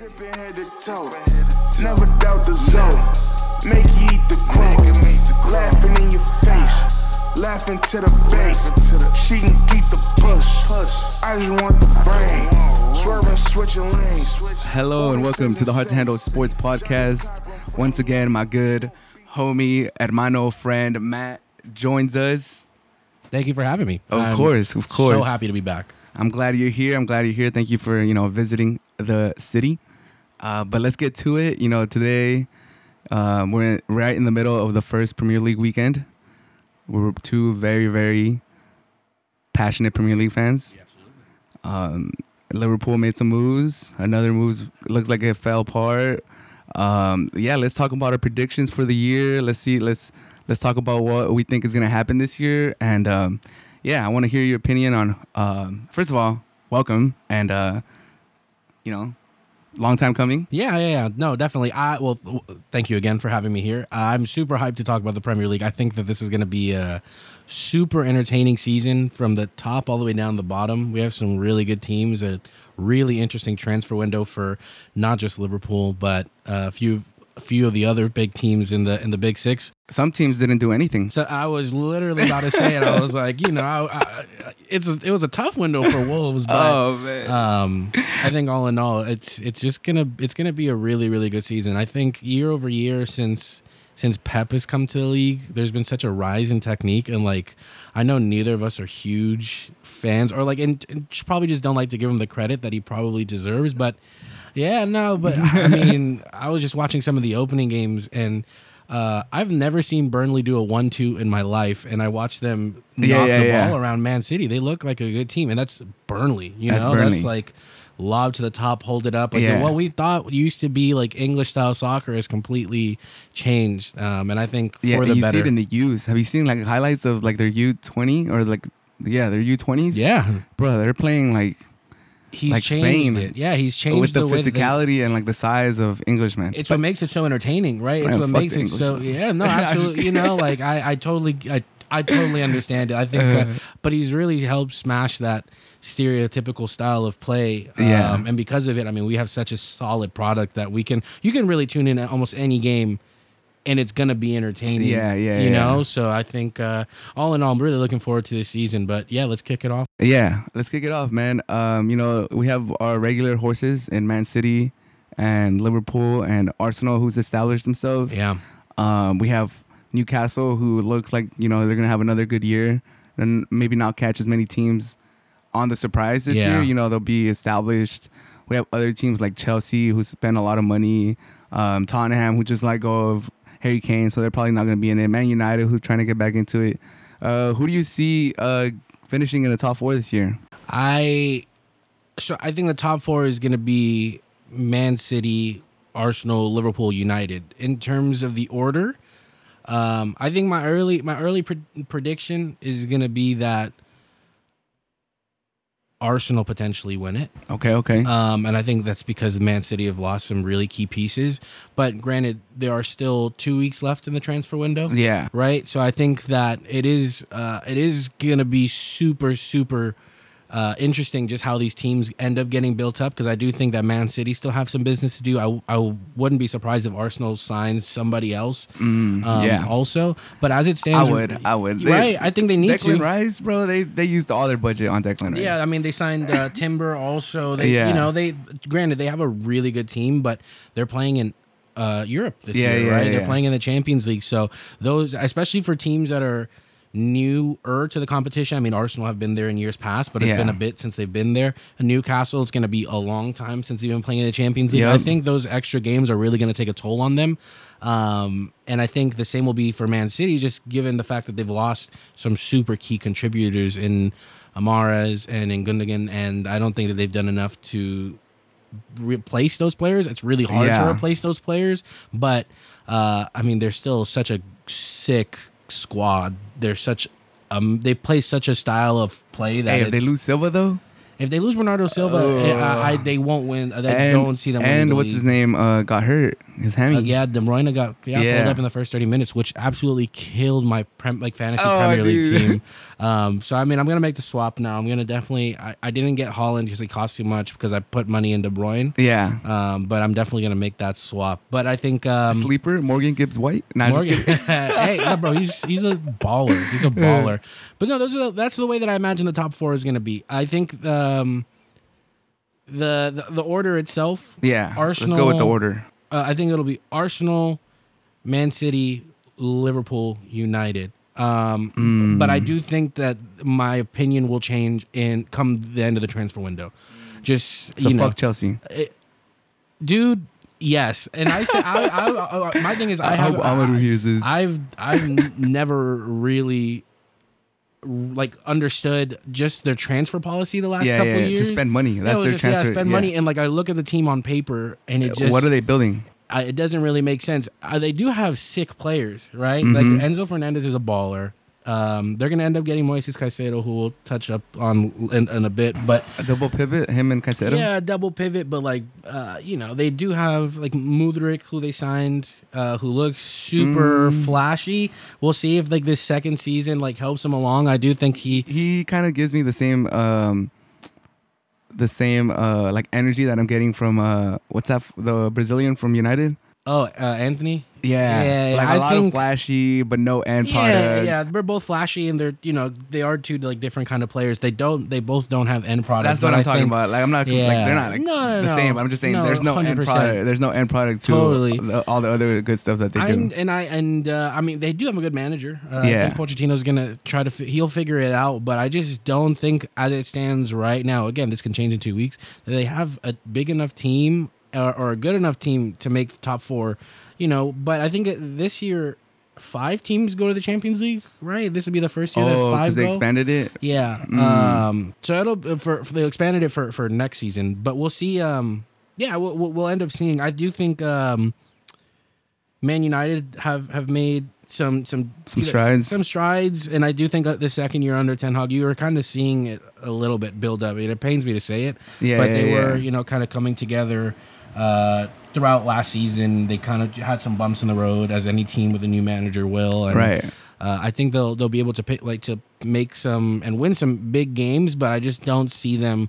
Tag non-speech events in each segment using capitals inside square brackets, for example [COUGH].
Dripping head to toe. Never doubt the zone. Make you eat the crow. Laughing in your face. Laughing to the base. She can keep the push. I just want the brain. Swerving, switching lanes. Hello and welcome to the Hard to Handle Sports Podcast. Once again, my good homie, hermano, friend Matt joins us. Thank you for having me. Of I'm course, of course. So happy to be back. I'm glad you're here. I'm glad you're here. Thank you for you know visiting the city. Uh, but let's get to it. You know, today um, we're right in the middle of the first Premier League weekend. We're two very, very passionate Premier League fans. Um, Liverpool made some moves. Another moves looks like it fell apart. Um, yeah, let's talk about our predictions for the year. Let's see. Let's let's talk about what we think is going to happen this year. And um, yeah, I want to hear your opinion on. Um, first of all, welcome and uh, you know, long time coming. Yeah, yeah, yeah. No, definitely. I well, thank you again for having me here. I'm super hyped to talk about the Premier League. I think that this is going to be a super entertaining season from the top all the way down to the bottom. We have some really good teams, a really interesting transfer window for not just Liverpool, but uh, a few a few of the other big teams in the in the Big Six. Some teams didn't do anything. So I was literally about to say it. I was like, you know, I, I, it's a, it was a tough window for Wolves, but Oh man. um, I think all in all, it's it's just gonna it's gonna be a really really good season. I think year over year since since Pep has come to the league, there's been such a rise in technique, and like I know neither of us are huge fans, or like and, and probably just don't like to give him the credit that he probably deserves. But yeah, no, but I [LAUGHS] mean, I was just watching some of the opening games and. Uh, I've never seen Burnley do a one-two in my life, and I watched them knock Yeah, the yeah. ball around Man City. They look like a good team, and that's Burnley. You That's know, Burnley. that's like lob to the top, hold it up. Like Yeah. what we thought used to be like English style soccer has completely changed, um, and I think yeah, for the you better. see it in the U's. Have you seen like highlights of like their U twenty or like yeah their U twenties? yeah, bro, they're playing like he's Like changed Spain. it. Yeah, he's changed with the, they- physicality and like the size of Englishmen. It's But- what makes it so entertaining, right? It's what makes the it so. Yeah, no, [LAUGHS] absolutely. you know, like I, I totally, I, I totally understand it. I think, uh, Uh. but he's really helped smash that stereotypical style of play. Yeah. Um, and because of it, I mean, we have such a solid product that we can, you can really tune in at almost any game. And it's gonna be entertaining. Yeah, yeah, You yeah. know, so I think uh, all in all, I'm really looking forward to this season. But yeah, let's kick it off. Yeah, let's kick it off, man. Um, you know, we have our regular horses in Man City and Liverpool and Arsenal who's established themselves. Yeah, Um, we have Newcastle who looks like, you know, they're going to have another good year and maybe not catch as many teams on the surprise this Yeah. year. You know, they'll be established. We have other teams like Chelsea who spend a lot of money, um, Tottenham who just let go of Harry Kane, so they're probably not going to be in it. Man United who's trying to get back into it. Uh, who do you see uh, finishing in the top four this year? I so I think the top four is going to be Man City, Arsenal, Liverpool, United. In terms of the order, um, I think my early my early pre- prediction is going to be that Arsenal potentially win it. Okay, okay. Um, and I think that's because Man City have lost some really key pieces. But granted, there are still two weeks left in the transfer window yeah. right? So I think that it is uh, it is gonna be super super uh, interesting just how these teams end up getting built up because I do think that Man City still have some business to do. I, I wouldn't be surprised if Arsenal signs somebody else. Mm, Um, yeah. Also, but as it stands, I would. I would. They- Right? I think they need Declan to. Rice, bro. They they used all their budget on Declan Rice. Yeah, I mean they signed uh, [LAUGHS] Timber also. They Yeah. you know they granted they have a really good team, but they're playing in uh, Europe this Yeah, year, yeah, right? They're yeah. playing in the Champions League, so those especially for teams that are newer to the competition. I mean, Arsenal have been there in years past, but it's Yeah. been a bit since they've been there. Newcastle, it's going to be a long time since they've been playing in the Champions League. I think those extra games are really going to take a toll on them. Um, and I think the same will be for Man City, just given the fact that they've lost some super key contributors in Mahrez and in Gundogan, and I don't think that they've done enough to replace those players. It's really hard Yeah. to replace those players, but uh, I mean, they're still such a sick squad. They're such um, they play such a style of play that Hey, if they lose Silva though, if they lose Bernardo Silva, eh, I, I, they won't win. I and don't see them. winning and what's league. his name uh, got hurt. His hammy. Uh, yeah, De Bruyne got, got Yeah. pulled up in the first 30 minutes, which absolutely killed my prem, like fantasy Oh, Premier League team. [LAUGHS] Um, so I mean, I'm gonna make the swap now. I'm gonna definitely. I, I didn't get Haaland because it cost too much because I put money in De Bruyne. Yeah. Um, but I'm definitely gonna make that swap. But I think um, Sleeper Morgan Gibbs White. Morgan, [LAUGHS] hey, no, bro, he's he's a baller. He's a [LAUGHS] baller. But no, those are the, that's the way that I imagine the top four is going to be. I think um, the, the the order itself. Yeah. Arsenal. Let's go with the order. Uh, I think it'll be Arsenal, Man City, Liverpool, United. Um, Mm. But I do think that my opinion will change in come the end of the transfer window. Just So you know, fuck Chelsea. dude. Yes, and I said I, I, I, my thing is [LAUGHS] I I have hope Amadou hears this. I've I've never really like understood just their transfer policy the last yeah, couple yeah. years. To spend money. Yeah, That's it their just, transfer. Yeah, spend yeah. money, and like I look at the team on paper, and it just what are they building? I, it doesn't really make sense. Uh, they do have sick players, right? Mhm. Like Enzo Fernandez is a baller. Um, they're gonna end up getting Moises Caicedo, who we'll touch up on in, in a bit, but A double pivot, him and Caicedo. yeah, double pivot, but like, uh, you know, they do have like Mudryk, who they signed, uh, who looks super Mm. flashy. We'll see if like this second season like helps him along. I do think he, He kind of gives me the same, um, the same uh like energy that I'm getting from uh what's that the Brazilian from United. oh, uh, Antony. Yeah, Yeah, yeah, like a lot think- of flashy but no end Yeah, product. yeah, yeah, they're both flashy and they're you know they are two like different kind of players. They don't, they both don't have end product. That's what I'm I talking think- about. Like I'm not like they're not like No, no, the no. same. I'm just saying there's no end 100%. product. There's no end product to Totally. the, all the other good stuff that they I'm, do. and I and uh, I mean they do have a good manager. Uh, I think Pochettino's gonna try to fi- he'll figure it out, but I just don't think as it stands right now. Again, this can change in two weeks. That they have a big enough team or, or a good enough team to make the top four. You know, but I think this year five teams go to the Champions League. Right, this would be the first year Oh, that five because they expanded it. Yeah. Mm. Um. So it'll for, for they expanded it for for next season, but we'll see. Um. Yeah, we'll we'll end up seeing. I do think um, Man United have have made some some Some strides. some strides, and I do think that the second year under Ten Hag, you were kind of seeing it a little bit build up. It pains me to say it, Yeah, but yeah, they yeah. were you know kind of coming together. Uh, throughout last season, they kind of had some bumps in the road, as any team with a new manager will. And, Right. uh, I think they'll they'll be able to pick, like to make some and win some big games, but I just don't see them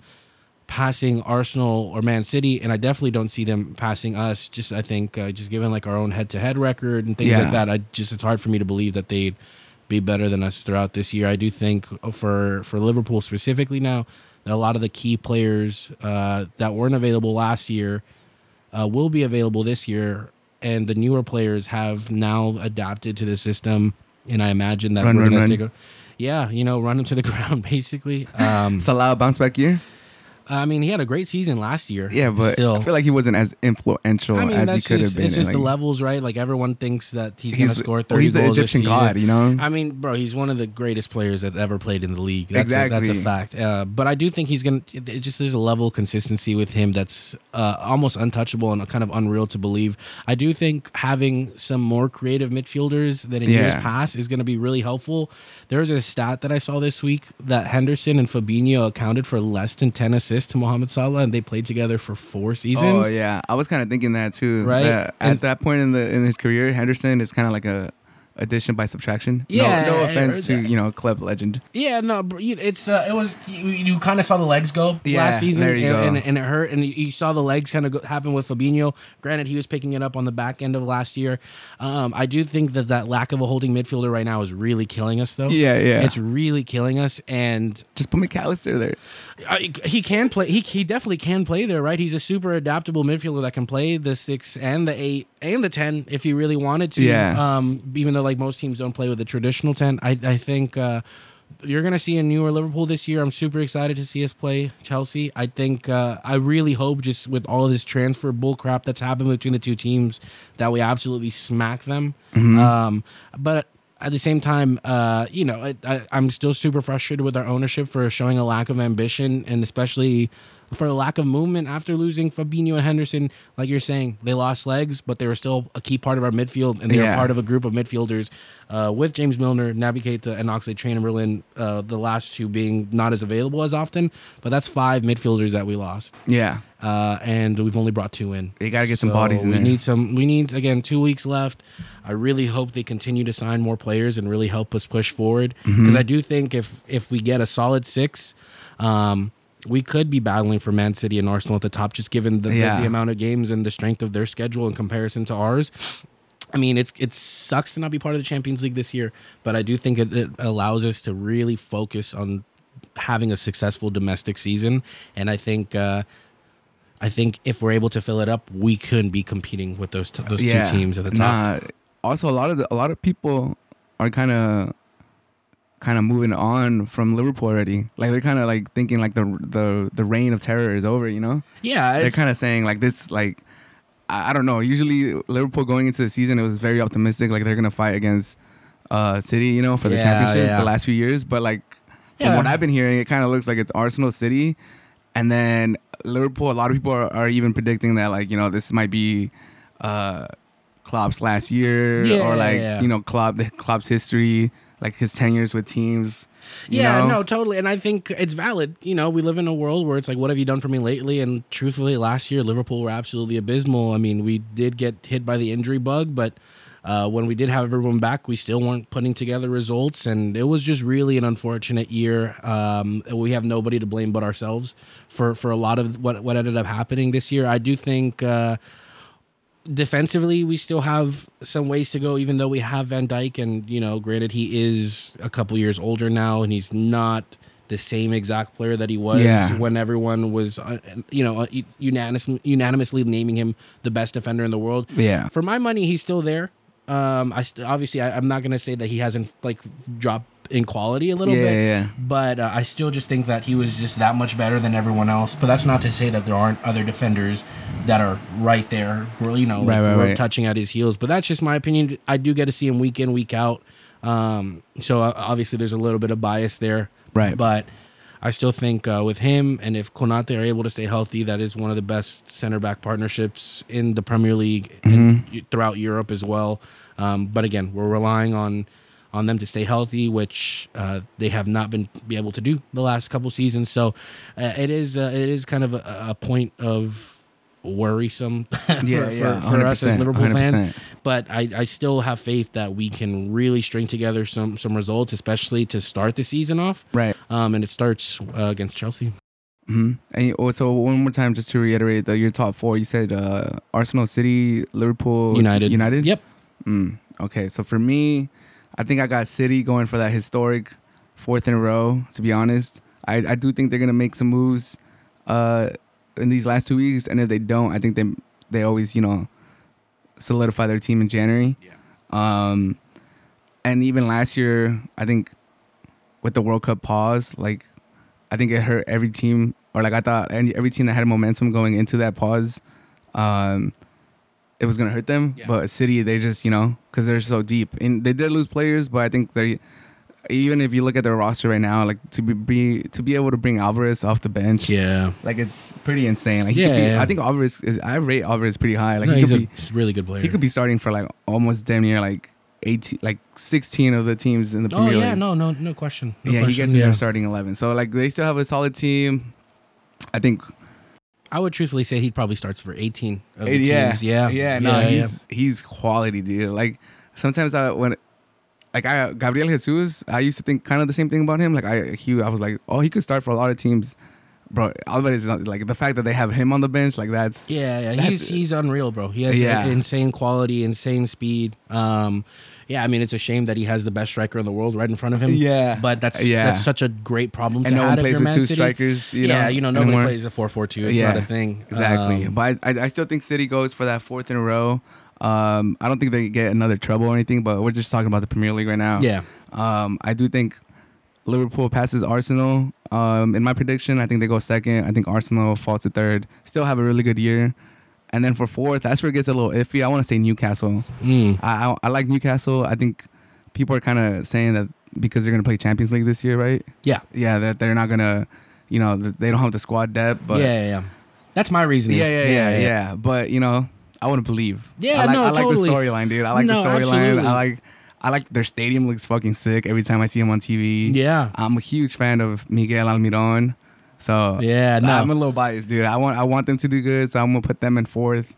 passing Arsenal or Man City, and I definitely don't see them passing us. Just I think uh, just given like our own head to head record and things Yeah. like that, I just it's hard for me to believe that they'd be better than us throughout this year. I do think for for Liverpool specifically now, a lot of the key players uh, that weren't available last year uh, will be available this year, and the newer players have now adapted to the system. And I imagine that Run, we're run, gonna run. take a yeah, you know, run them to the [LAUGHS] ground basically. Um, Salah bounce back year. I mean, he had a great season last year. Yeah, but still, I feel like he wasn't as influential I mean, as he could just, have been. It's just and, the levels, right? Like everyone thinks that he's, gonna He's, score well, thirty he's the goals Egyptian god, you know. I mean, bro, he's one of the greatest players that ever played in the league. That's a, that's a fact. Uh, but I do think he's gonna. It just there's a level of consistency with him that's uh, almost untouchable and kind of unreal to believe. I do think having some more creative midfielders than in years past is going to be really helpful. There's a stat that I saw this week that Henderson and Fabinho accounted for less than ten assists to Mohamed Salah, and they played together for four seasons. Oh yeah, I was kind of thinking that too. Right? that And- at that point in the in his career, Henderson is kind of like a addition by subtraction. Yeah, No, no offense to you know club legend. Yeah, no, it's uh, it was you, you kind of saw the legs go Yeah, last season, and, and, and it hurt, and you, you saw the legs kind of happen with Fabinho. Granted, he was picking it up on the back end of last year. Um, I do think that that lack of a holding midfielder right now is really killing us, though. Yeah, yeah. it's really killing us, and Just put Mac Allister there. I, he can play. He he definitely can play there, right? He's a super adaptable midfielder that can play the six and the eight and the ten if you really wanted to. Yeah. Um, even though like most teams don't play with the traditional ten, I I think uh, you're gonna see a newer Liverpool this year. I'm super excited to see us play Chelsea. I think uh, I really hope just with all this transfer bull crap that's happened between the two teams that we absolutely smack them. Um, but at the same time, uh, you know, I, I, I'm still super frustrated with our ownership for showing a lack of ambition and especially for the lack of movement after losing Fabinho and Henderson, like you're saying, they lost legs, but they were still a key part of our midfield, and they Yeah. were part of a group of midfielders uh, with James Milner, Naby Keita, and Oxlade Chamberlain. Uh, the last two being not as available as often, but that's five midfielders that we lost, Yeah. uh, and we've only brought two in. They gotta get some bodies in we there. need some. We need again two weeks left. I really hope they continue to sign more players and really help us push forward because Mm-hmm. I do think if if we get a solid six, um, we could be battling for Man City and Arsenal at the top, just given the, the- Yeah. the, amount of games and the strength of their schedule in comparison to ours. I mean, it's it sucks to not be part of the Champions League this year, but I do think it, it allows us to really focus on having a successful domestic season, and I think. Uh, I think if we're able to fill it up, we could be competing with those t- those two teams at the top. Nah. Also, a lot of the, a lot of people are kind of kind of moving on from Liverpool already. Like they're kind of like thinking like the the the reign of terror is over. You know, Yeah, they're kind of saying like this like. I I don't know. Usually, Liverpool going into the season, it was very optimistic. Like they're gonna fight against uh, City, you know, for the Yeah, championship yeah. the last few years. But like from Yeah. what I've been hearing, it kind of looks like it's Arsenal City, and then Liverpool. A lot of people are, are even predicting that like you know this might be uh, Klopp's last year or like you know Klopp Klopp's history, like his tenures with teams. yeah, know? no, totally. And I think it's valid. You know, we live in a world where it's like, what have you done for me lately? And truthfully, last year Liverpool were absolutely abysmal. I mean, we did get hit by the injury bug, but uh, when we did have everyone back, we still weren't putting together results, and it was just really an unfortunate year. Um, we have nobody to blame but ourselves for for a lot of what what ended up happening this year. I do think. Uh, defensively we still have some ways to go even though we have Van Dijk and you know granted he is a couple years older now and he's not the same exact player that he was Yeah. when everyone was uh, you know uh, unanimous, unanimously naming him the best defender in the world Yeah. for my money he's still there um I st- obviously I, I'm not gonna say that he hasn't like dropped in quality a little Yeah, bit yeah, yeah. but uh, I still just think that he was just that much better than everyone else. But that's not to say that there aren't other defenders that are right there, you know, like, Right, right, touching at his heels. But that's just my opinion. I do get to see him week in, week out. Um, so uh, obviously there's a little bit of bias there, Right. But I still think uh, with him and if Konate are able to stay healthy, that is one of the best center back partnerships in the Premier League and Mm-hmm. throughout Europe as well. Um, but again, we're relying on on them to stay healthy, which uh, they have not been be able to do the last couple seasons. So uh, it is uh, it is kind of a, a point of worrisome [LAUGHS] for, Yeah, for, yeah, for us as 100%, Liverpool fans. But I, I still have faith that we can really string together some some results, especially to start the season off. Right. Um, and it starts uh, against Chelsea. hmm And also one more time, just to reiterate, that your top four. You said uh, Arsenal, City, Liverpool, United. United. Yep. Mm, okay, so for me, I think I got City going for that historic fourth in a row. To be honest, I, I do think they're gonna make some moves uh, in these last two weeks, and if they don't, I think they they always you know solidify their team in January. Yeah. Um, and even last year, I think with the World Cup pause, like I think it hurt every team, or like I thought every team that had momentum going into that pause, um, it was gonna hurt them. Yeah. But City, they just you know because they're so deep, and they did lose players, but I think they. Even if you look at their roster right now, like to be, be to be able to bring Alvarez off the bench, Yeah. like it's pretty insane. Like he Yeah, could be, yeah. I think Alvarez is. I rate Alvarez pretty high. Like No, he he's could a be really good player. he could be starting for like almost damn near like eighteen, like sixteen of the teams in the Oh Premier yeah, League. no, no, no question. No yeah, he question, gets in yeah. their starting eleven. So like they still have a solid team. I think. I would truthfully say he probably starts for 18 of the yeah, teams. Yeah, yeah. No, yeah, he's he's quality, dude. Like sometimes I when. Like I, Gabriel Jesus, I used to think kind of the same thing about him. Like I, he, I was like, oh, he could start for a lot of teams, bro. Alvarez is not like the fact that they have him on the bench, like that's Yeah, yeah, That's- he's he's unreal, bro. He has Yeah. insane quality, insane speed. Um, yeah, I mean it's a shame that he has the best striker in the world right in front of him. Yeah. but that's Yeah. that's such a great problem and to no one plays with Man two City. strikers. You yeah, know, you know nobody anymore. plays a four four two. It's Yeah. not a thing. Exactly. Um, but I, I still think City goes for that fourth in a row. Um, I don't think they get another trouble or anything, but we're just talking about the Premier League right now. yeah, Um, I do think Liverpool passes Arsenal. Um, in my prediction, I think they go second. I think Arsenal falls to third. Still have a really good year. And then for fourth, that's where it gets a little iffy. I want to say Newcastle. Mm. I, I I like Newcastle. I think people are kind of saying that because they're gonna play Champions League this year, right? yeah, Yeah, that they're not gonna, you know they don't have the squad depth. But yeah, yeah, yeah. That's my reasoning. yeah, yeah, yeah, yeah, But you know, I want to believe. Yeah, I like, no, I like totally. the storyline, dude. I like No, the storyline. I like, I like their stadium looks fucking sick every time I see him on TV. Yeah. I'm a huge fan of Miguel Almiron. So Yeah, no. I'm a little biased, dude. I want I want them to do good, so I'm gonna put them in fourth.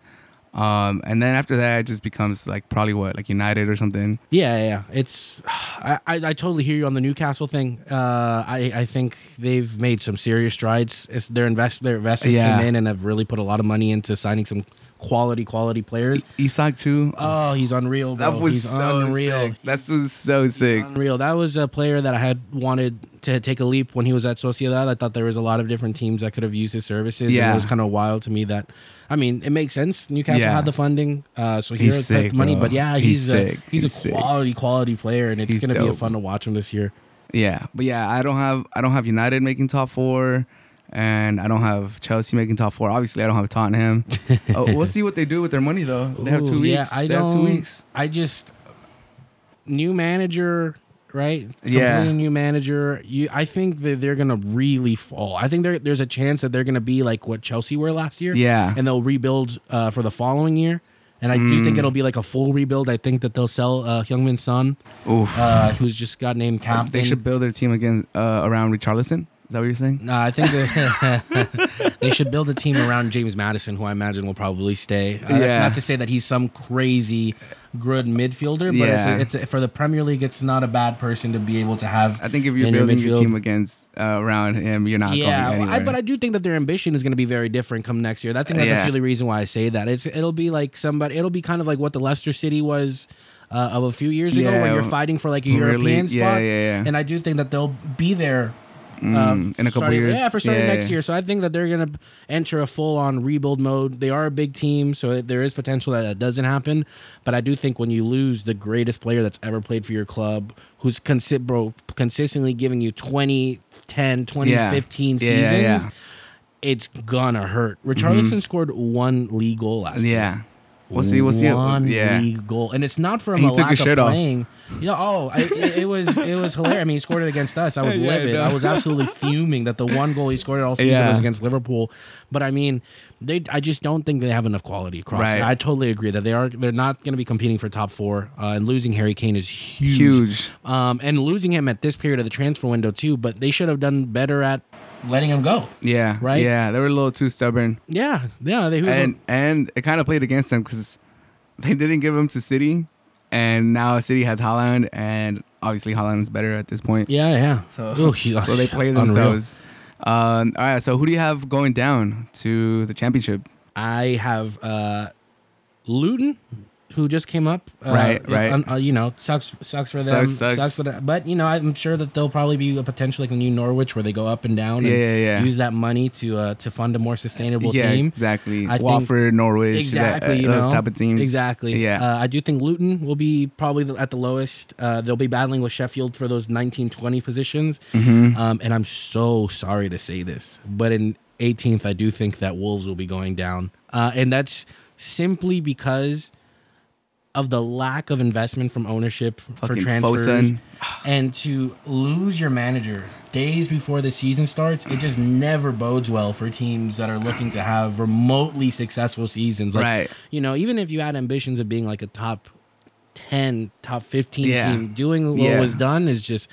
Um, and then after that, it just becomes like probably what like United or something. Yeah, yeah, yeah. It's [SIGHS] I, I, I totally hear you on the Newcastle thing. Uh, I I think they've made some serious strides. It's their invest their investors Yeah. came in and have really put a lot of money into signing some quality quality players. Isak too. Oh, he's unreal, bro. that was he's so unreal. sick. That was so sick. Unreal. That was a player that I had wanted to take a leap when he was at Sociedad. I thought there was a lot of different teams that could have used his services. and Yeah. it was kind of wild to me that. I mean, it makes sense. Newcastle Yeah. had the funding, uh, so He's it's like sick, the money. bro. But yeah, He's he's, a, sick. he's, He's a sick. quality quality player, and it's He's gonna be a fun to watch him this year. Yeah, but yeah, I don't have I don't have United making top four, and I don't have Chelsea making top four. Obviously, I don't have Tottenham. oh, [LAUGHS] we'll see what they do with their money though. They have two Ooh, weeks. Yeah, I they don't. have two weeks. I just new manager, right? Yeah. Completely new manager. You, I think that they're gonna really fall. I think there, there's a chance that they're gonna be like what Chelsea were last year. Yeah. and they'll rebuild uh, for the following year. And I do Mm. think it'll be like a full rebuild. I think that they'll sell uh, Heung-min Son, Oof. uh, who's just got named captain. they should build their team again uh, around Richarlison. Is that what you're saying? No, I think that [LAUGHS] they should build a team around James Maddison, who I imagine will probably stay. Uh, That's not to say that he's some crazy good midfielder, but Yeah. it's, a, it's a, for the Premier League. It's not a bad person to be able to have. I think if you're your building your team against uh, around him, you're not yeah, going well, I, but I do think that their ambition is going to be very different come next year. I think that Yeah. that's really the reason why I say that. It's it'll be like somebody. It'll be kind of like what the Leicester City was. Uh, of a few years ago, Yeah, where you're fighting for like a really- European spot, yeah, yeah, yeah. and I do think that they'll be there Mm, um, in a couple starting- years. Yeah, for starting Yeah, next year. So I think that they're going to enter a full on rebuild mode. They are a big team, so there is potential that that doesn't happen. But I do think when you lose the greatest player that's ever played for your club, who's consi- bro, consistently giving you 20, 10, 20, Yeah. 15 Yeah, seasons, it's gonna hurt. Richarlison scored one league goal last year. Yeah. We'll see. We'll see. One Yeah. league goal, and it's not from He a lack his of off. Yeah. Oh, I, it, it was it was hilarious. I mean, he scored it against us. I was [LAUGHS] Yeah, livid. know. I was absolutely [LAUGHS] fuming that the one goal he scored all season Yeah. was against Liverpool. But I mean, they. I just don't think they have enough quality across. Right. I totally agree that they are. They're not going to be competing for top four. Uh, and losing Harry Kane is huge. Huge. Um, and losing him at this period of the transfer window too. But they should have done better at letting him go. Yeah. Right? Yeah. They were a little too stubborn, Yeah. Yeah. They. he was a- and and it kind of played against them because they didn't give him to City, and now City has Haaland, and obviously Haaland's better at this point. yeah. Yeah. So, Ooh, he- so they play themselves. Um, all right. So who do you have going down to the championship? I have uh, Luton, who just came up. Uh, Right, right. uh, you know, sucks sucks for them. Sucks, sucks. for them. But you know, I'm sure that they'll probably be a potential like a new Norwich, where they go up and down. and Yeah, yeah, yeah. Use that money to uh, to fund a more sustainable yeah, team. exactly. I think- Norwich, Exactly, that, uh, you those know, type of teams. Exactly. Yeah. Uh, I do think Luton will be probably the- at the lowest. Uh, they'll be battling with Sheffield for those 19, 20 positions. Mm-hmm. Um, and I'm so sorry to say this, but in 18th, I do think that Wolves will be going down, uh, and that's simply because of the lack of investment from ownership for transfers, Fosun. and to lose your manager days before the season starts. It just never bodes well for teams that are looking to have remotely successful seasons. Like, Right. You know, even if you had ambitions of being like a top 10, top 15 Yeah. team, doing what Yeah. was done is just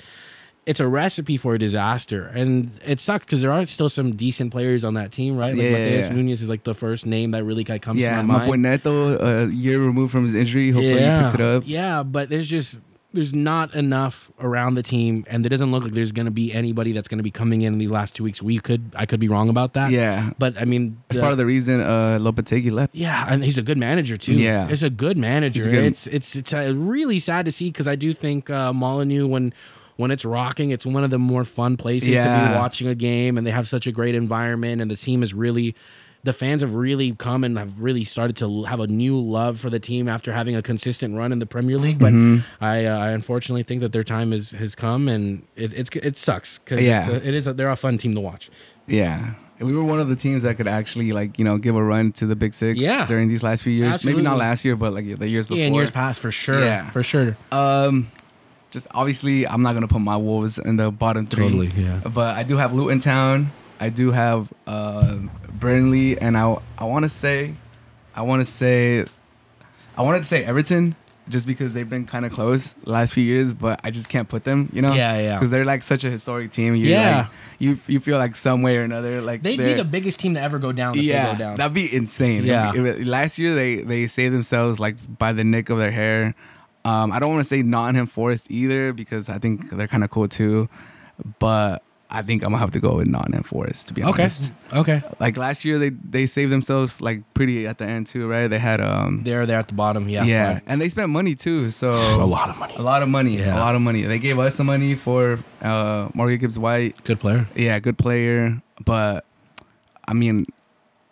it's a recipe for a disaster, and it sucks because there are still some decent players on that team, right? Like Yeah, Matheus yeah. Nunes is like the first name that really kind of comes Yeah, to my mind. Neto, a year removed from his injury. Hopefully he picks it up. Yeah, but there's just there's not enough around the team, and it doesn't look like there's going to be anybody that's going to be coming in, in these last two weeks. We could I could be wrong about that. Yeah. but I mean, That's part of the reason uh, Lopetegui left. yeah, and he's a good manager too. Yeah. he's a good manager. He's good. It's it's it's uh, really sad to see because I do think uh, Molyneux when when it's rocking, it's one of the more fun places to be watching a game, and they have such a great environment, and the team is really. The fans have really come and have really started to have a new love for the team after having a consistent run in the Premier League. But Mm-hmm. I, uh, I unfortunately think that their time is, has come, and it, it's it sucks because Yeah. it's a, it is a, they're a fun team to watch. Yeah. We were one of the teams that could actually like, you know, give a run to the big six Yeah. during these last few years. Maybe not last year, but like the years before. Yeah, years past for sure. Yeah. for sure. Um just obviously I'm not gonna put my wolves in the bottom three. Totally, yeah. But I do have Luton Town. I do have uh, Burnley, and I I want to say, I want to say, I wanted to say Everton, just because they've been kind of close the last few years, but I just can't put them. You know? Yeah, yeah. Because they're like such a historic team. You, Yeah. Like, you you feel like some way or another, like They'd be the biggest team to ever go down if yeah, they go down. that'd be insane. Yeah. If it- last year they they saved themselves like by the nick of their hair. Um, I don't want to say Nottingham Forest either because I think they're kind of cool too, but I think I'm gonna have to go with Nottingham Forest to be okay. honest. Okay. Like last year they they saved themselves like pretty at the end too, right? They had um They're there at the bottom. Yeah. yeah, fine. and they spent money too, so [SIGHS] A lot of money. a lot of money, Yeah. a lot of money. They gave us some money for uh Morgan Gibbs White, Good player. yeah, good player, but I mean,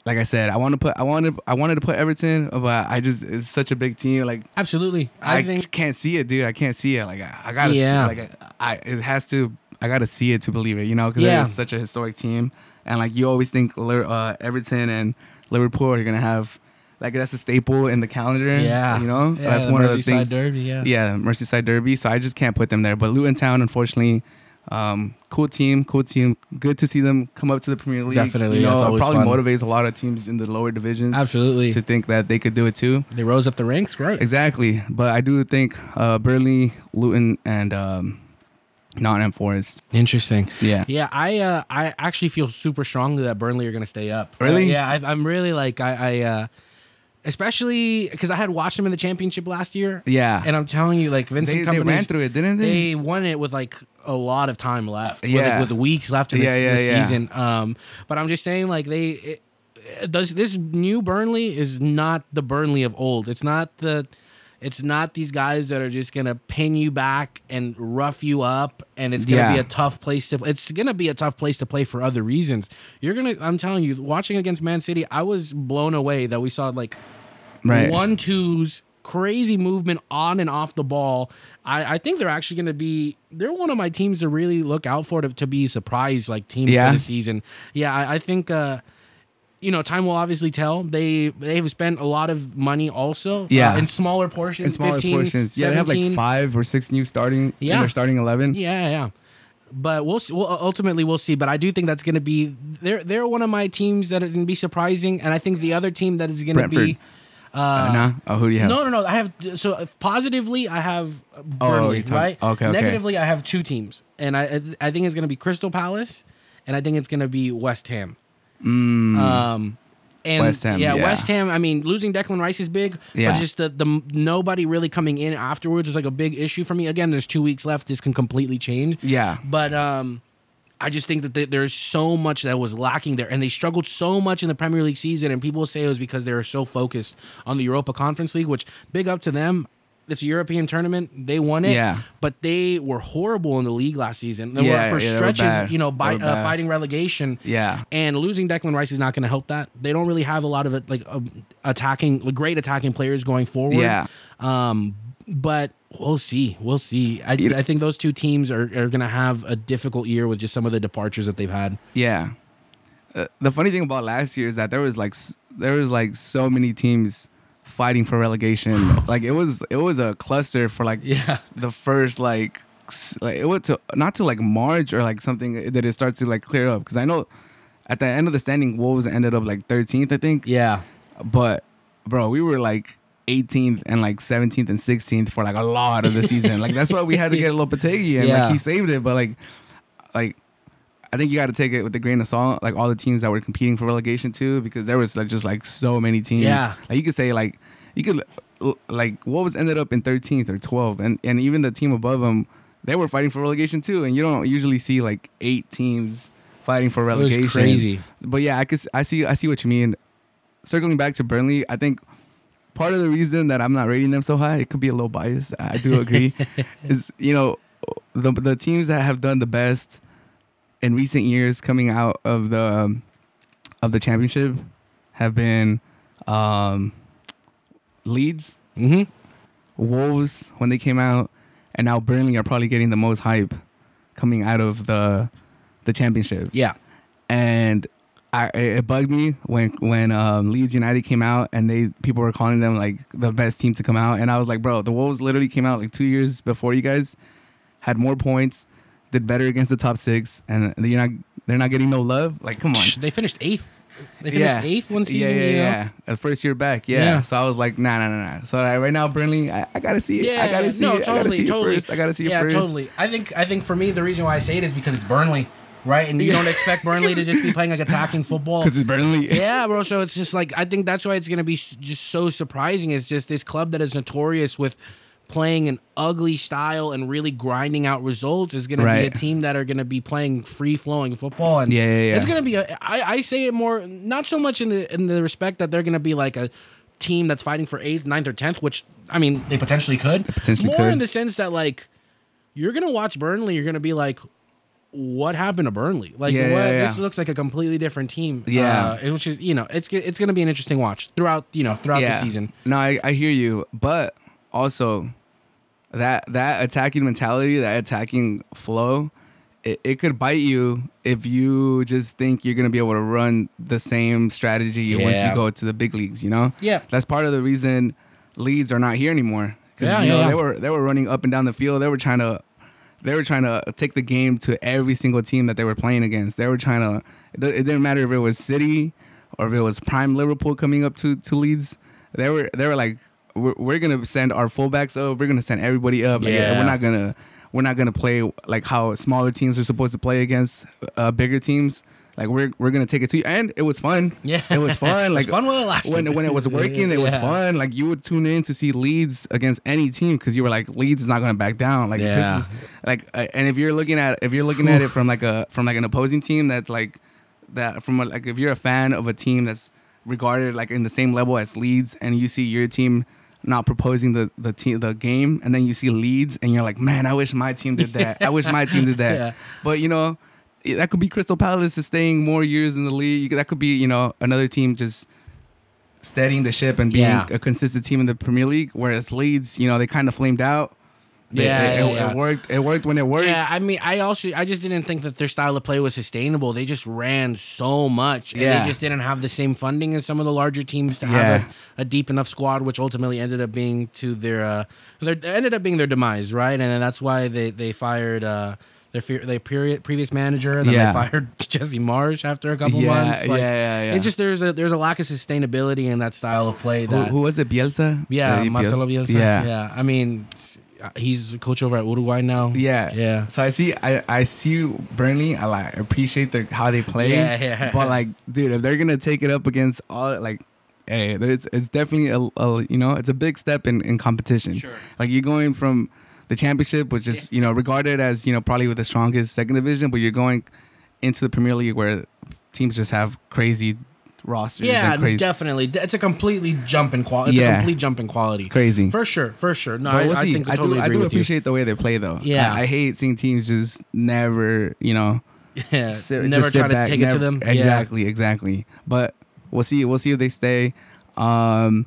like I said, I want to put, I wanted, I wanted to put Everton, but I just it's such a big team. Like Absolutely. I, I, think can't see it, dude. I can't see it. Like I, I gotta, Yeah. see, like I, I, it has to. I gotta see it to believe it. You know, because Yeah. it's such a historic team, and like you always think uh, Everton and Liverpool are gonna have. Like that's a staple in the calendar. Yeah. you know Yeah, that's one of the Merseyside things. Derby, yeah. yeah, Merseyside Derby. So I just can't put them there. But Luton Town, unfortunately, um, cool team, cool team. Good to see them come up to the Premier League. Definitely, you know, it probably fun. motivates a lot of teams in the lower divisions. Absolutely. to think that they could do it too. They rose up the ranks, right? Exactly, but I do think uh, Burnley, Luton, and um, Nottingham Forest. Interesting. Yeah, Yeah, I uh, I actually feel super strongly that Burnley are going to stay up. Really? Uh, yeah, I, I'm really like I, I uh, especially because I had watched them in the championship last year. yeah. and I'm telling you, like Vincent they, they ran through it, didn't they? they won it with like a lot of time left. with, Yeah. like, with weeks left in this, Yeah, yeah, this yeah. season. Um, but I'm just saying, like they. It, it does this new Burnley is not the Burnley of old. It's not the it's not these guys that are just gonna pin you back and rough you up and it's gonna be a tough place to it's gonna be a tough place to play for other reasons. You're gonna I'm telling you, watching against Man City, I was blown away that we saw like right. one twos, crazy movement on and off the ball. I, I think they're actually going to be. They're one of my teams to really look out for to, to be surprised like team Yeah. the season. Yeah, I, I think. uh you know, time will obviously tell. They they've spent a lot of money also. Yeah. uh, in smaller portions, in smaller 15, portions. Yeah, they have like five or six new starting. Yeah, Yeah. they're starting eleven. Yeah, yeah. But we'll see. Well, ultimately we'll see. But I do think that's going to be they're they're one of my teams that are going to be surprising, and I think the other team that is going to be. Uh, nah? Oh, who do you have? No, no, no. I have so uh, positively I have Oh, Burnley, you're right? okay, okay. Negatively I have two teams, and I I think it's going to be Crystal Palace, and I think it's going to be West Ham. Um, and Mm. West Ham, yeah, yeah. West Ham. I mean, losing Declan Rice is big, Yeah. but just the the nobody really coming in afterwards was like a big issue for me. Again, there's two weeks left. This can completely change. Yeah. But um, I just think that th- there's so much that was lacking there, and they struggled so much in the Premier League season. And people say it was because they were so focused on the Europa Conference League, which big up to them. It's a European tournament. They won it. Yeah. But they were horrible in the league last season. They Yeah, were for yeah, they stretches, you know, by, uh, fighting relegation. Yeah. And losing Declan Rice is not going to help that. They don't really have a lot of it, like um, attacking, great attacking players going forward. Yeah. Um, but we'll see. We'll see. I, I think those two teams are, are going to have a difficult year with just some of the departures that they've had. Yeah. Uh, the funny thing about last year is that there was like there was like so many teams fighting for relegation. [LAUGHS] like it was it was a cluster for like Yeah. the first like like it was to not to like March or like something that it starts to like clear up because I know at the end of the standing Wolves ended up like 13th I think. Yeah. But bro, we were like 18th and like 17th and 16th for like a lot of the season. like that's why we had to get a little Lopetegui and Yeah. like he saved it. But like, like I think you got to take it with a grain of salt. Like all the teams that were competing for relegation too, because there was like just like so many teams. Yeah. Like you could say like you could like what was ended up in 13th or 12th, and and even the team above them, they were fighting for relegation too. And you don't usually see like eight teams fighting for was relegation. crazy. But yeah, I could I see I see what you mean. Circling back to Burnley, I think part of the reason that I'm not rating them so high, it could be a little biased. I do agree, [LAUGHS] is you know the the teams that have done the best in recent years coming out of the um, of the championship have been um, Leeds, Mm-hmm. Wolves when they came out, and now Burnley are probably getting the most hype coming out of the the championship Yeah. and I, it bugged me when when um, Leeds United came out and they people were calling them like the best team to come out, and I was like, bro, the Wolves literally came out like two years before you guys, had more points, did better against the top six, and you're not they're not getting no love. Like, come on. They finished eighth. They finished eighth one season. Yeah, yeah, you know? yeah. The first year back, yeah. Yeah. So I was like, nah, nah, nah, nah. So like, right now, Burnley, I, I gotta see it. Yeah, I gotta see no, it. totally, I gotta see totally. it first. I gotta see it yeah, totally. I think I think for me the reason why I say it is because it's Burnley, right? And you don't expect Burnley to just be playing like attacking football. Because it's Burnley. [LAUGHS] yeah, bro. So it's just like I think that's why it's gonna be just so surprising. It's just this club that is notorious with playing an ugly style and really grinding out results is gonna be a team that are gonna be playing free flowing football. And Yeah, yeah, yeah. it's gonna be a. I, I say it more not so much in the in the respect that they're gonna be like a team that's fighting for eighth, ninth, or tenth, which I mean they potentially could. potentially more could. in the sense that like you're gonna watch Burnley, you're gonna be like. What happened to Burnley? Like, Yeah, what? yeah, yeah. this looks like a completely different team. Yeah. Uh, which is you know it's it's going to be an interesting watch throughout you know throughout the season. No, I, I hear you, but also that that attacking mentality, that attacking flow, it, it could bite you if you just think you're gonna be able to run the same strategy once you go to the big leagues. You know, Yeah. that's part of the reason Leeds are not here anymore. Because Yeah, you yeah, know yeah. they were they were running up and down the field. They were trying to they were trying to take the game to every single team that they were playing against. They were trying to. It, didn't matter if it was City or if it was prime Liverpool coming up to to Leeds. They were they were like, we're, we're gonna send our fullbacks up. We're gonna send everybody up. Like, Yeah. we're not gonna we're not gonna play like how smaller teams are supposed to play against uh, bigger teams. Like we're we're gonna take it to you, and it was fun. Yeah. it was [LAUGHS] fun. It was Like fun while it lasted. when when it was [LAUGHS] working, it was fun. Like you would tune in to see Leeds against any team because you were like Leeds is not gonna back down. Like Yeah. this is like, uh, and if you're looking at if you're looking at it from like a from like an opposing team that's like that from a, like if you're a fan of a team that's regarded like in the same level as Leeds, and you see your team not proposing the the team the game, and then you see Leeds, and you're like, man, I wish my team did that. I wish my team did that. [LAUGHS] Yeah. But you know, that could be Crystal Palace is staying more years in the league. That could be you know another team just steadying the ship and being Yeah. a consistent team in the Premier League. Whereas Leeds, you know, they kind of flamed out. They- Yeah, it, yeah, it- yeah. it worked. It worked when it worked. Yeah, I mean, I also I just didn't think that their style of play was sustainable. They just ran so much, and Yeah. they just didn't have the same funding as some of the larger teams to have a, a deep enough squad, which ultimately ended up being to their uh, their ended up being their demise, right? And then that's why they they fired. Uh, their, their period, previous manager, and then Yeah. they fired [LAUGHS] Jesse Marsch after a couple Yeah, months. yeah, yeah, yeah. It's just there's a there's a lack of sustainability in that style of play. Who, That who was it? Bielsa. yeah, Uh, Marcelo Bielsa. Yeah. yeah. I mean, he's a coach over at Uruguay now. Yeah, yeah. So I see, I, I see Burnley. I like appreciate their how they play. Yeah, yeah. [LAUGHS] But like, dude, if they're gonna take it up against all like, hey, there's it's definitely a, a you know it's a big step in in competition. Sure. Like you're going from the championship, which is you know regarded as you know probably with the strongest second division, but you're going into the Premier League where teams just have crazy rosters. Yeah, and crazy. definitely. It's a completely jump in quality. It's Yeah. a complete jump in quality. It's crazy. For sure, for sure. No, I, we'll I think I totally do. I do with you. appreciate the way they play, though. Yeah. I, I hate seeing teams just never, you know, [LAUGHS] Yeah, sit- never try to back, take it to never- them. Yeah. Exactly, exactly. But we'll see. We'll see if they stay. Um,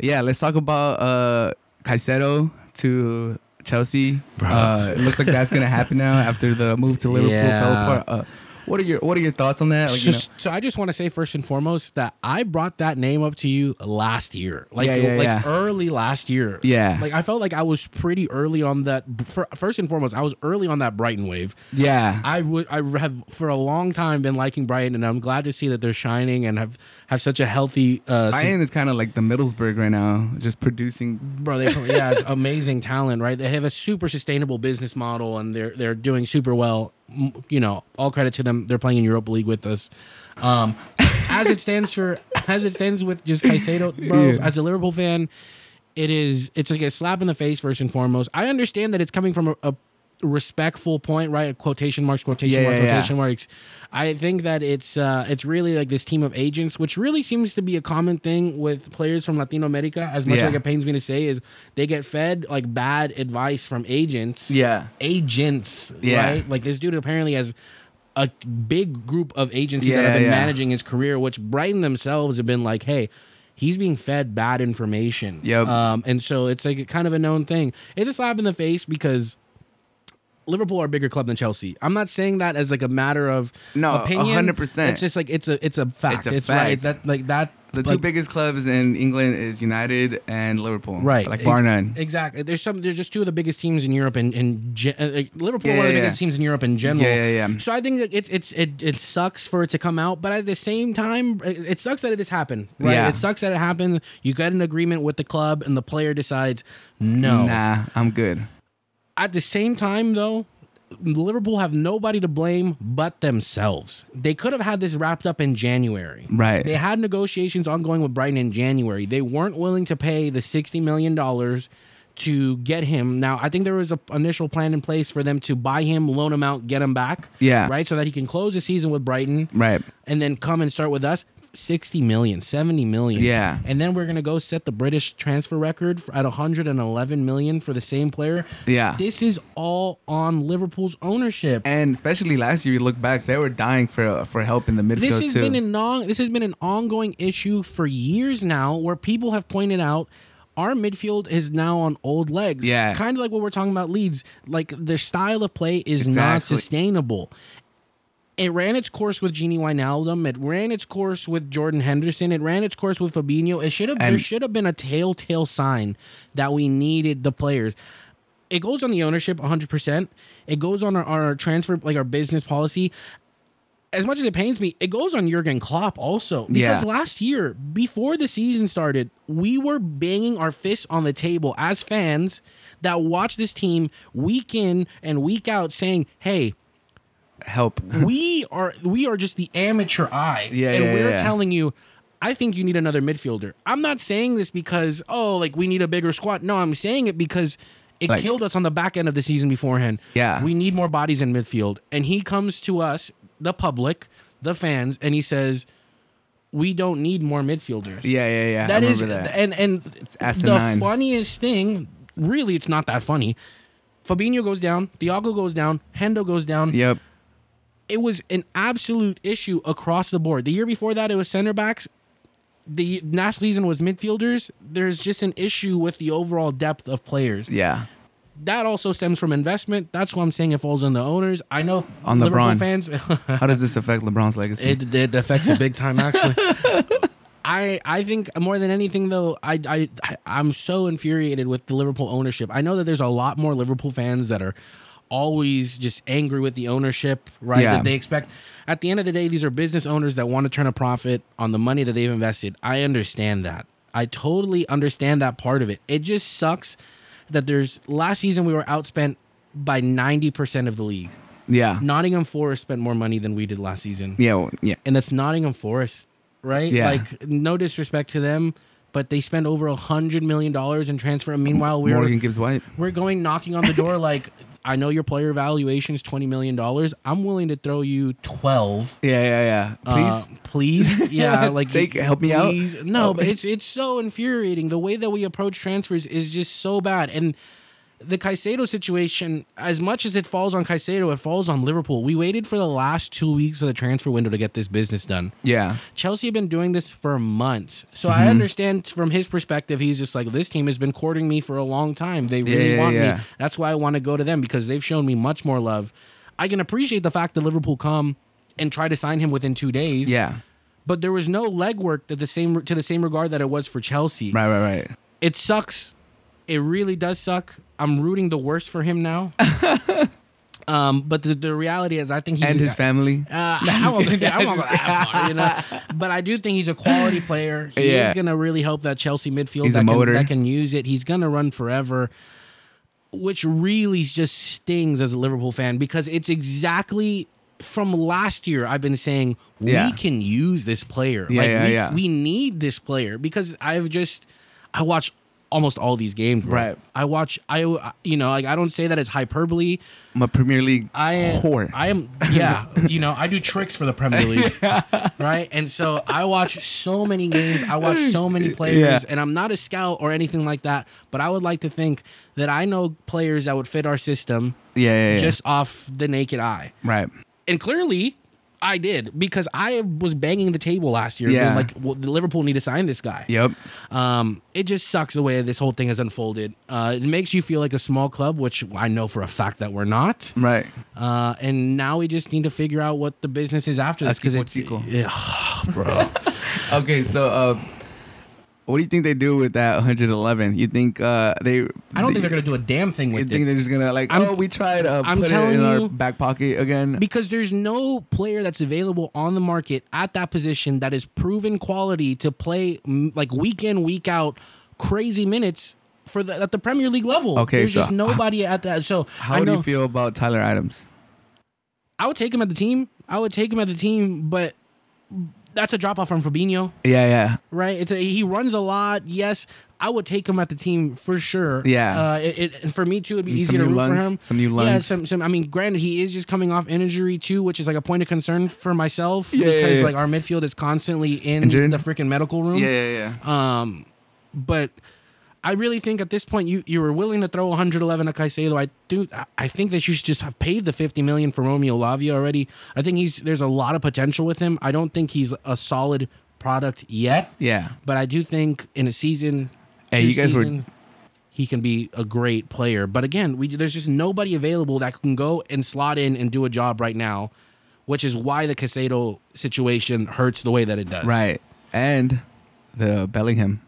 yeah, let's talk about uh, Caicedo to Chelsea. Bro. Uh, it looks like that's gonna happen now after the move to Liverpool fell apart. Uh, what are your What are your thoughts on that? Like, you know- so I just want to say first and foremost that I brought that name up to you last year, like Yeah, yeah, like yeah. early last year. Yeah. like I felt like I was pretty early on that. fir- First and foremost, I was early on that Brighton wave. yeah, I would I have for a long time been liking Brighton, and I'm glad to see that they're shining and have have such a healthy. Uh, se- Bayern is kind of like the Middlesbrough right now, just producing. bro they yeah it's amazing talent right they have a super sustainable business model and they're they're doing super well you know all credit to them they're playing in europa league with us um as it stands for as it stands with just Caicedo bro Yeah. as a liverpool fan it is it's like a slap in the face first and foremost i understand that it's coming from a, a respectful point right quotation marks quotation Yeah, marks yeah, yeah. quotation marks i think that it's uh it's really like this team of agents which really seems to be a common thing with players from latino america as much Yeah. like it pains me to say is they get fed like bad advice from agents Yeah. agents Yeah. right like this dude apparently has a big group of agencies that have been yeah. managing his career which brighton themselves have been like hey he's being fed bad information Yep. um, and so it's like kind of a known thing it's a slap in the face because Liverpool are a bigger club than Chelsea. I'm not saying that as like a matter of No, opinion. 100%. It's just like it's a it's a fact. It's It's, a right that like that The two biggest clubs in England is United and Liverpool. Right, Like bar none. Exactly. There's some. There's just two of the biggest teams in Europe, and and ge- uh, like Liverpool, Yeah, one of the yeah, biggest yeah. teams in Europe in general. Yeah, yeah, yeah. So I think that it's it's it, it sucks for it to come out, but at the same time, it, sucks that it has happened. Right. Yeah. It sucks that it happened. You got an agreement with the club, and the player decides no. Nah, I'm good. At the same time, though, Liverpool have nobody to blame but themselves. They could have had this wrapped up in January. Right. They had negotiations ongoing with Brighton in January. They weren't willing to pay the $60 million to get him. Now, I think there was an initial plan in place for them to buy him, loan him out, get him back. Yeah. Right? So that he can close the season with Brighton Right. and then come and start with us. 60 million, 70 million. Yeah. And then we're going to go set the British transfer record for, at 111 million for the same player. Yeah. This is all on Liverpool's ownership. And especially last year, you look back, they were dying for for help in the midfield this has too. been an this has been an ongoing issue for years now where people have pointed out our midfield is now on old legs. Yeah. Kind of like what we're talking about Leeds. Like their style of play is not sustainable. It ran its course with Gini Wijnaldum. It ran its course with Jordan Henderson. It ran its course with Fabinho. It should have there should have been a telltale sign that we needed the players. It goes on the ownership 100%. It goes on our, our transfer like our business policy as much as it pains me, it goes on Jurgen Klopp also. Because Yeah. last year, before the season started, we were banging our fists on the table as fans that watch this team week in and week out saying, hey, help. [LAUGHS] we are we are just the amateur eye. Yeah, and yeah, we're yeah. telling you, I think you need another midfielder. I'm not saying this because, oh, like we need a bigger squad. No, I'm saying it because it Like- killed us on the back end of the season beforehand. Yeah. We need more bodies in midfield. And he comes to us, the public, the fans, and he says, We don't need more midfielders. Yeah, yeah, yeah. That is that. and and the funniest thing, really it's not that funny. Fabinho goes down, Thiago goes down, Hendo goes down Yep. It was an absolute issue across the board. The year before that, it was center backs. The last season was midfielders. There's just an issue with the overall depth of players. Yeah. That also stems from investment. That's why I'm saying it falls on the owners. I know On Liverpool LeBron. fans. [LAUGHS] How does this affect LeBron's legacy? it, it affects it big time, actually. [LAUGHS] I I think more than anything though, I I I'm so infuriated with the Liverpool ownership. I know that there's a lot more Liverpool fans that are always just angry with the ownership, right? Yeah. That they expect at the end of the day, these are business owners that want to turn a profit on the money that they've invested. I understand that. I totally understand that part of it. It just sucks that there's last season we were outspent by 90% of the league. yeah. Nottingham Forest spent more money than we did last season Yeah. well, yeah. and that's Nottingham Forest, right? Yeah. Like no disrespect to them, but they spend over a hundred million dollars in transfer. And meanwhile, we're Morgan Gibbs White. we're going knocking on the door like. [LAUGHS] I know your player valuation is twenty million dollars. I'm willing to throw you twelve. Yeah, yeah, yeah. Please. Uh, please, yeah, [LAUGHS] like Take- help me out. No, but it's it's so infuriating. The way that we approach transfers is just so bad, and the Caicedo situation, as much as it falls on Caicedo, it falls on Liverpool. We waited for the last two weeks of the transfer window to get this business done. yeah. Chelsea have been doing this for months. So Mm-hmm. I understand from his perspective, he's just like, this team has been courting me for a long time. They really yeah, want yeah. me. That's why I want to go to them because they've shown me much more love. I can appreciate the fact that Liverpool come and try to sign him within two days. Yeah. But there was no legwork to the same to the same regard that it was for Chelsea. Right, right, right. It sucks. It really does suck. I'm rooting the worst for him now. [LAUGHS] um, but the, the reality is, I think he's And his family. uh, I won't go I won't go that far, you know. [LAUGHS] But I do think he's a quality player. He's Yeah. going to really help that Chelsea midfield He's a that, can, that can use it. He's going to run forever, which really just stings as a Liverpool fan because it's exactly from last year. I've been saying Yeah. we can use this player. Yeah, like yeah, we, yeah. we need this player because I've just I watch almost all these games. bro. Right. I watch. I you know like I don't say that it's hyperbole. I'm a Premier League I whore. I am yeah, you know, I do tricks for the Premier League. [LAUGHS] Right? And so I watch so many games, I watch so many players Yeah. and I'm not a scout or anything like that, but I would like to think that I know players that would fit our system yeah, yeah. just off the naked eye. right. And clearly I did because I was banging the table last year. Yeah. like well, Liverpool need to sign this guy. Yep. Um, it just sucks the way this whole thing has unfolded. Uh, it makes you feel like a small club, which I know for a fact that we're not. Right. Uh, and now we just need to figure out what the business is after this because it's it, yeah, [SIGHS] [SIGHS] bro. [LAUGHS] Okay, so uh, what do you think they do with that 111? You think uh, they? I don't think they're gonna do a damn thing with You with think they're just gonna like? I'm- oh, we tried. Uh, I'm put it telling in our you- back pocket again. because there's no player that's available on the market at that position that is proven quality to play like week in week out crazy minutes for the at the Premier League level. Okay, there's so just nobody at that. So How I do you feel about Tyler Adams? I would take him at the team. I would take him at the team, but that's a drop off from Fabinho, Yeah, yeah. right? It's a, he runs a lot. Yes, I would take him at the team for sure. Yeah. uh, it, it and for me too, it'd be easier to root lungs, for him. some new Yeah, some, some. I mean, granted, he is just coming off injury too, which is like a point of concern for myself Yeah, yeah, because yeah. like our midfield is constantly in Injured? the freaking medical room. Yeah, yeah, yeah. Um, but I really think at this point you you were willing to throw 111 at Caicedo. I do. I- think that you should just have paid the 50 million for Romeo Lavia already. I think he's there's a lot of potential with him. I don't think he's a solid product yet, Yeah. but I do think in a season, Hey, you guys were- he can be a great player. But again, we there's just nobody available that can go and slot in and do a job right now, which is why the Caicedo situation hurts the way that it does. Right. And the Bellingham.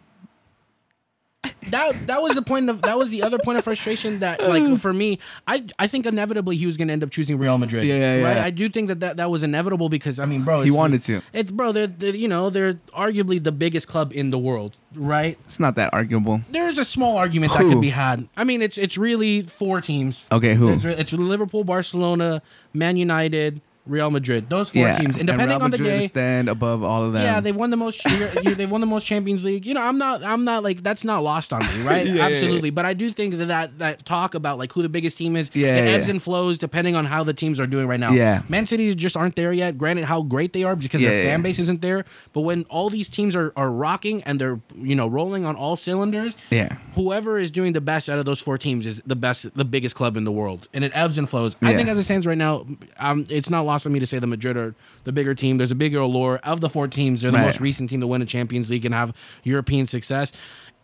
That that was the point of that was the other point of frustration that like mm. for me I I think inevitably he was going to end up choosing Real Madrid. Yeah, yeah, Right? yeah. I do think that, that that was inevitable because I mean, bro, He wanted to. It's bro, they're, they're you know they're arguably the biggest club in the world, right? It's not that arguable. There's a small argument that could be had. I mean, it's it's really four teams. Okay, who? It's, it's Liverpool, Barcelona, Man United, Real Madrid. Those four yeah. teams, and depending Real on the Madrid day. stand above all of them. Yeah, they've won the most. [LAUGHS] they've won the most Champions League. You know, I'm not. I'm not like that's not lost on me, [LAUGHS] right? Yeah, yeah, Absolutely. But I do think that, that that talk about like who the biggest team is, Yeah, it yeah, ebbs yeah. and flows depending on how the teams are doing right now. Yeah. Man City just aren't there yet. Granted, how great they are because Yeah, their yeah, fan yeah. base isn't there. But when all these teams are are rocking and they're you know rolling on all cylinders, Yeah. whoever is doing the best out of those four teams is the best, the biggest club in the world, and it ebbs and flows. I think as it stands right now, um, it's not lost me to say the Madrid are the bigger team. There's a bigger allure of the four teams. They're the Right. most recent team to win a Champions League and have European success,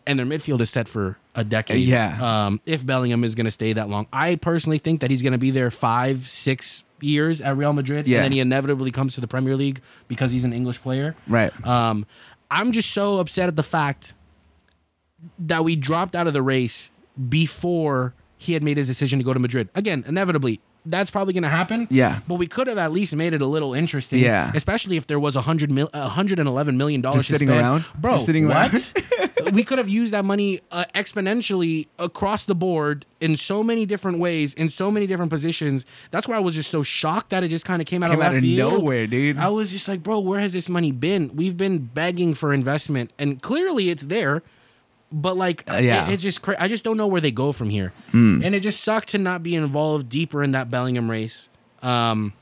and their midfield is set for a decade. Yeah. Um, if Bellingham is going to stay that long, I personally think that he's going to be there five, six years at Real Madrid, Yeah. and then he inevitably comes to the Premier League because he's an English player. Right. Um, I'm just so upset at the fact that we dropped out of the race before he had made his decision to go to Madrid. Again, inevitably, that's probably going to happen. Yeah. But we could have at least made it a little interesting. Yeah. Especially if there was a hundred mil, a hundred and eleven million dollars sitting around? bro. Just sitting what? [LAUGHS] we could have used that money uh, exponentially across the board in so many different ways, in so many different positions. That's why I was just so shocked that it just kind of came out Came of out of field. nowhere, dude. I was just like, bro, where has this money been? We've been begging for investment, and clearly it's there. But like, Uh, yeah. It, it's just cra- I just don't know where they go from here, and it just sucked to not be involved deeper in that Bellingham race. Um,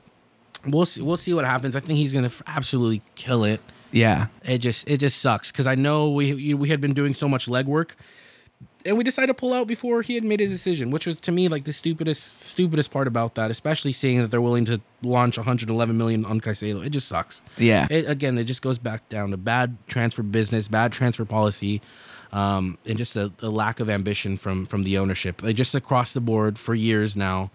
we'll see. We'll see what happens. I think he's gonna f- absolutely kill it. Yeah. It just it just sucks because I know we we had been doing so much legwork, and we decided to pull out before he had made his decision, which was to me like the stupidest stupidest part about that. Especially seeing that they're willing to launch 111 million on Caicedo. It just sucks. Yeah. It, again, it just goes back down to bad transfer business, bad transfer policy, um, and just a, a lack of ambition from from the ownership. They just across the board for years now.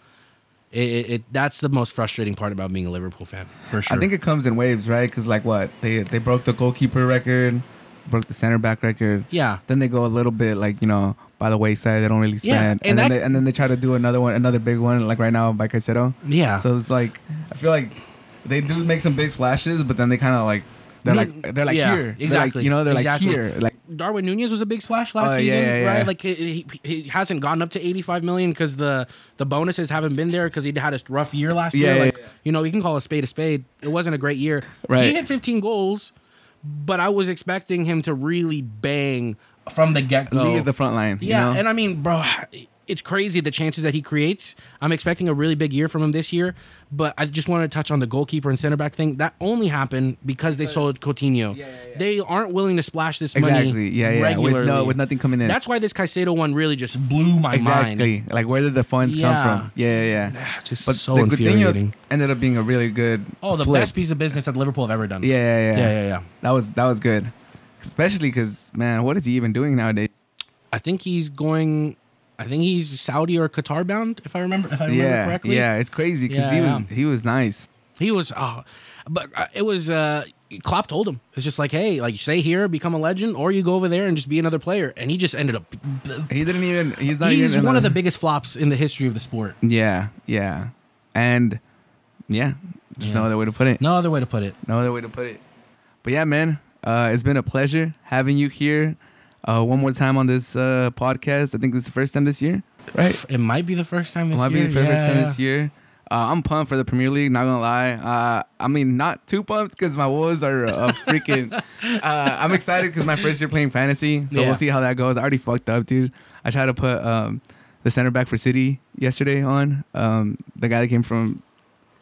It, it, it that's the most frustrating part about being a Liverpool fan for sure. I think it comes in waves, right? Because like what they they broke the goalkeeper record, broke the center back record. yeah. Then they go a little bit like you know by the wayside. They don't really Yeah, spend, and and, then they, and then they try to do another one, another big one like right now by Caicedo. Yeah. So it's like I feel like they do make some big splashes, but then they kind of like they're like they're like yeah, here, They're like, exactly, you know, they're exactly. like here, like Darwin Nunez was a big splash last oh, yeah, season, yeah, yeah. right? Like he, he, he hasn't gone up to 85 million because the the bonuses haven't been there because he had a rough year last year. yeah, Like you know, you can call a spade a spade. It wasn't a great year. Right. He hit 15 goals, but I was expecting him to really bang from the get go. lead the front line. you Yeah, know? and I mean, bro, it's crazy the chances that he creates. I'm expecting a really big year from him this year, but I just want to touch on the goalkeeper and center back thing. That only happened because they sold Coutinho. yeah, yeah. They aren't willing to splash this money Exactly. Yeah, yeah. With no, with nothing coming in. That's why this Caicedo one really just blew my mind. exactly like where did the funds Yeah. come from? Yeah, yeah. yeah. Ah, just But so the infuriating. Coutinho ended up being a really good. Oh, the flip. best piece of business that Liverpool have ever done. Yeah, yeah, yeah. yeah, yeah, yeah. That was that was good, especially because man, what is he even doing nowadays? I think he's going. I think he's Saudi or Qatar bound, if I remember, if I remember yeah, correctly. yeah, it's crazy because Yeah, he yeah. was he was nice. He was, uh, but uh, it was. Uh, Klopp told him it's just like, hey, like stay here, become a legend, or you go over there and just be another player. And he just ended up. He didn't even. He's not He's even. one of the biggest flops in the history of the sport. Yeah, yeah, and yeah, there's no other way to put it. No other way to put it. No other way to put it. But yeah, man, uh, it's been a pleasure having you here. Uh, one more time on this uh, podcast. I think this is the first time this year, right? It might be the first time this Might year. be the first time yeah. this year. Uh, I'm pumped for the Premier League. Not gonna lie. Uh, I mean, not too pumped because my Wolves are uh, [LAUGHS] freaking. uh, I'm excited because my first year playing fantasy, so Yeah. we'll see how that goes. I already fucked up, dude. I tried to put um, the center back for City yesterday on um, the guy that came from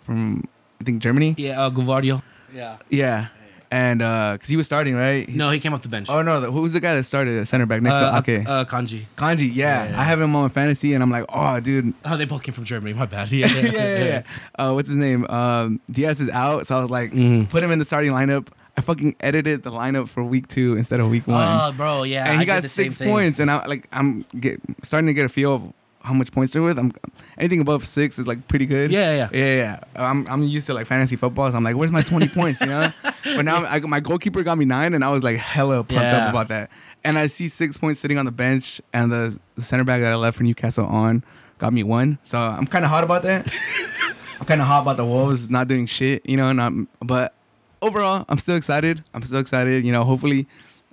from I think Germany. Yeah, uh, Gvardiol. Yeah. Yeah, and uh because he was starting, right? He's- No, he came off the bench. Oh no, the, who was the guy that started at center back next uh, to Ake? uh, Kanji. Kanji, yeah. yeah, yeah. I have him on fantasy, and I'm like, oh, dude, Oh, they both came from Germany. My bad. [LAUGHS] [LAUGHS] Yeah, yeah, yeah, yeah. Uh, what's his name? Um, Diaz is out, so I was like, Mhm. put him in the starting lineup. I fucking edited the lineup for week two instead of week one, Oh, bro, yeah. and I he did got six points. And I like, I'm get starting to get a feel of how much points they're with. I'm anything above six is like pretty good. Yeah, yeah. yeah, yeah. I'm I'm used to like fantasy football, so I'm like, where's my 20 [LAUGHS] points? You know. But now I, my goalkeeper got me nine, and I was like hella pumped Yeah. up about that. And I see six points sitting on the bench, and the, the center back that I left for Newcastle on got me one. So I'm kind of hot about that. [LAUGHS] I'm kind of hot about the Wolves not doing shit, you know. Not, but overall, I'm still excited. I'm still excited. You know, hopefully,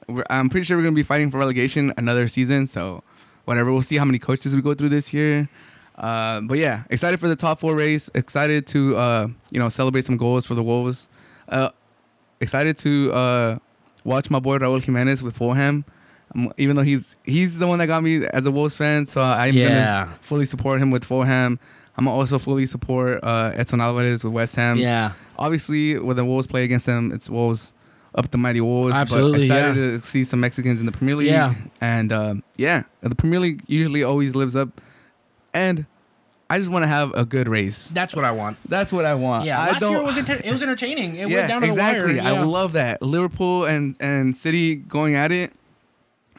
we're, I'm pretty sure we're gonna be fighting for relegation another season. So whatever, we'll see how many coaches we go through this year. Uh, but yeah, excited for the top four race. Excited to uh, you know celebrate some goals for the Wolves. Uh, excited to uh, watch my boy Raul Jimenez with Fulham. Um, even though he's he's the one that got me as a Wolves fan, so I'm Yeah. gonna fully support him with Fulham. I'm gonna also fully support uh, Edson Alvarez with West Ham. Yeah. Obviously, when the Wolves play against them, it's Wolves up the mighty Wolves. Absolutely, But excited yeah. to see some Mexicans in the Premier League. Yeah. And um, yeah, the Premier League usually always lives up. And I just want to have a good race. That's what I want. That's what I want. Yeah, I last don't. year it was enter- it was entertaining. It yeah, went down to exactly. the wire. I yeah. love that Liverpool and and City going at it.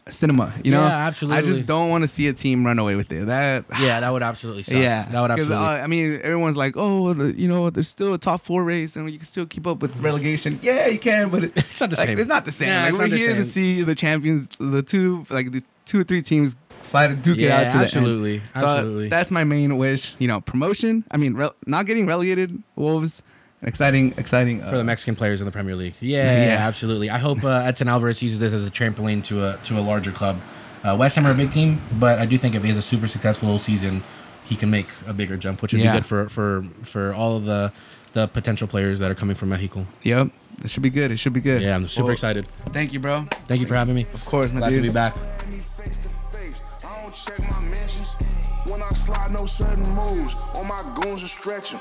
Cinema, you know. Yeah, absolutely. I just don't want to see a team run away with it. That Yeah, that would absolutely suck. yeah, that would absolutely. uh, I mean, everyone's like, oh, the, you know, there's still a top four race, and you can still keep up with relegation. Yeah, you can, but it, [LAUGHS] It's not the like, same. It's not the same. Yeah, like we're here to see the champions, the two, like the two or three teams fight to duke it out to the end. absolutely, So absolutely. that's my main wish. You know, promotion. I mean, rel not getting relegated. Wolves, an exciting, exciting for the uh, Mexican players in the Premier League. [LAUGHS] Yeah, Yeah. absolutely. I hope uh, Edson Alvarez uses this as a trampoline to a to a larger club. Uh, West Ham are a big team, but I do think if he has a super successful season, he can make a bigger jump, which would Yeah. be good for for for all of the the potential players that are coming from Mexico. Yep, it should be good. It should be good. Yeah, I'm super Well, excited. Thank you, bro. Thank you for having me. Of course, my Glad dude. to be back. Slide, no sudden moves. All my goons are stretching.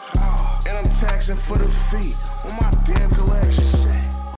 And I'm taxing for the feet. On my damn collection.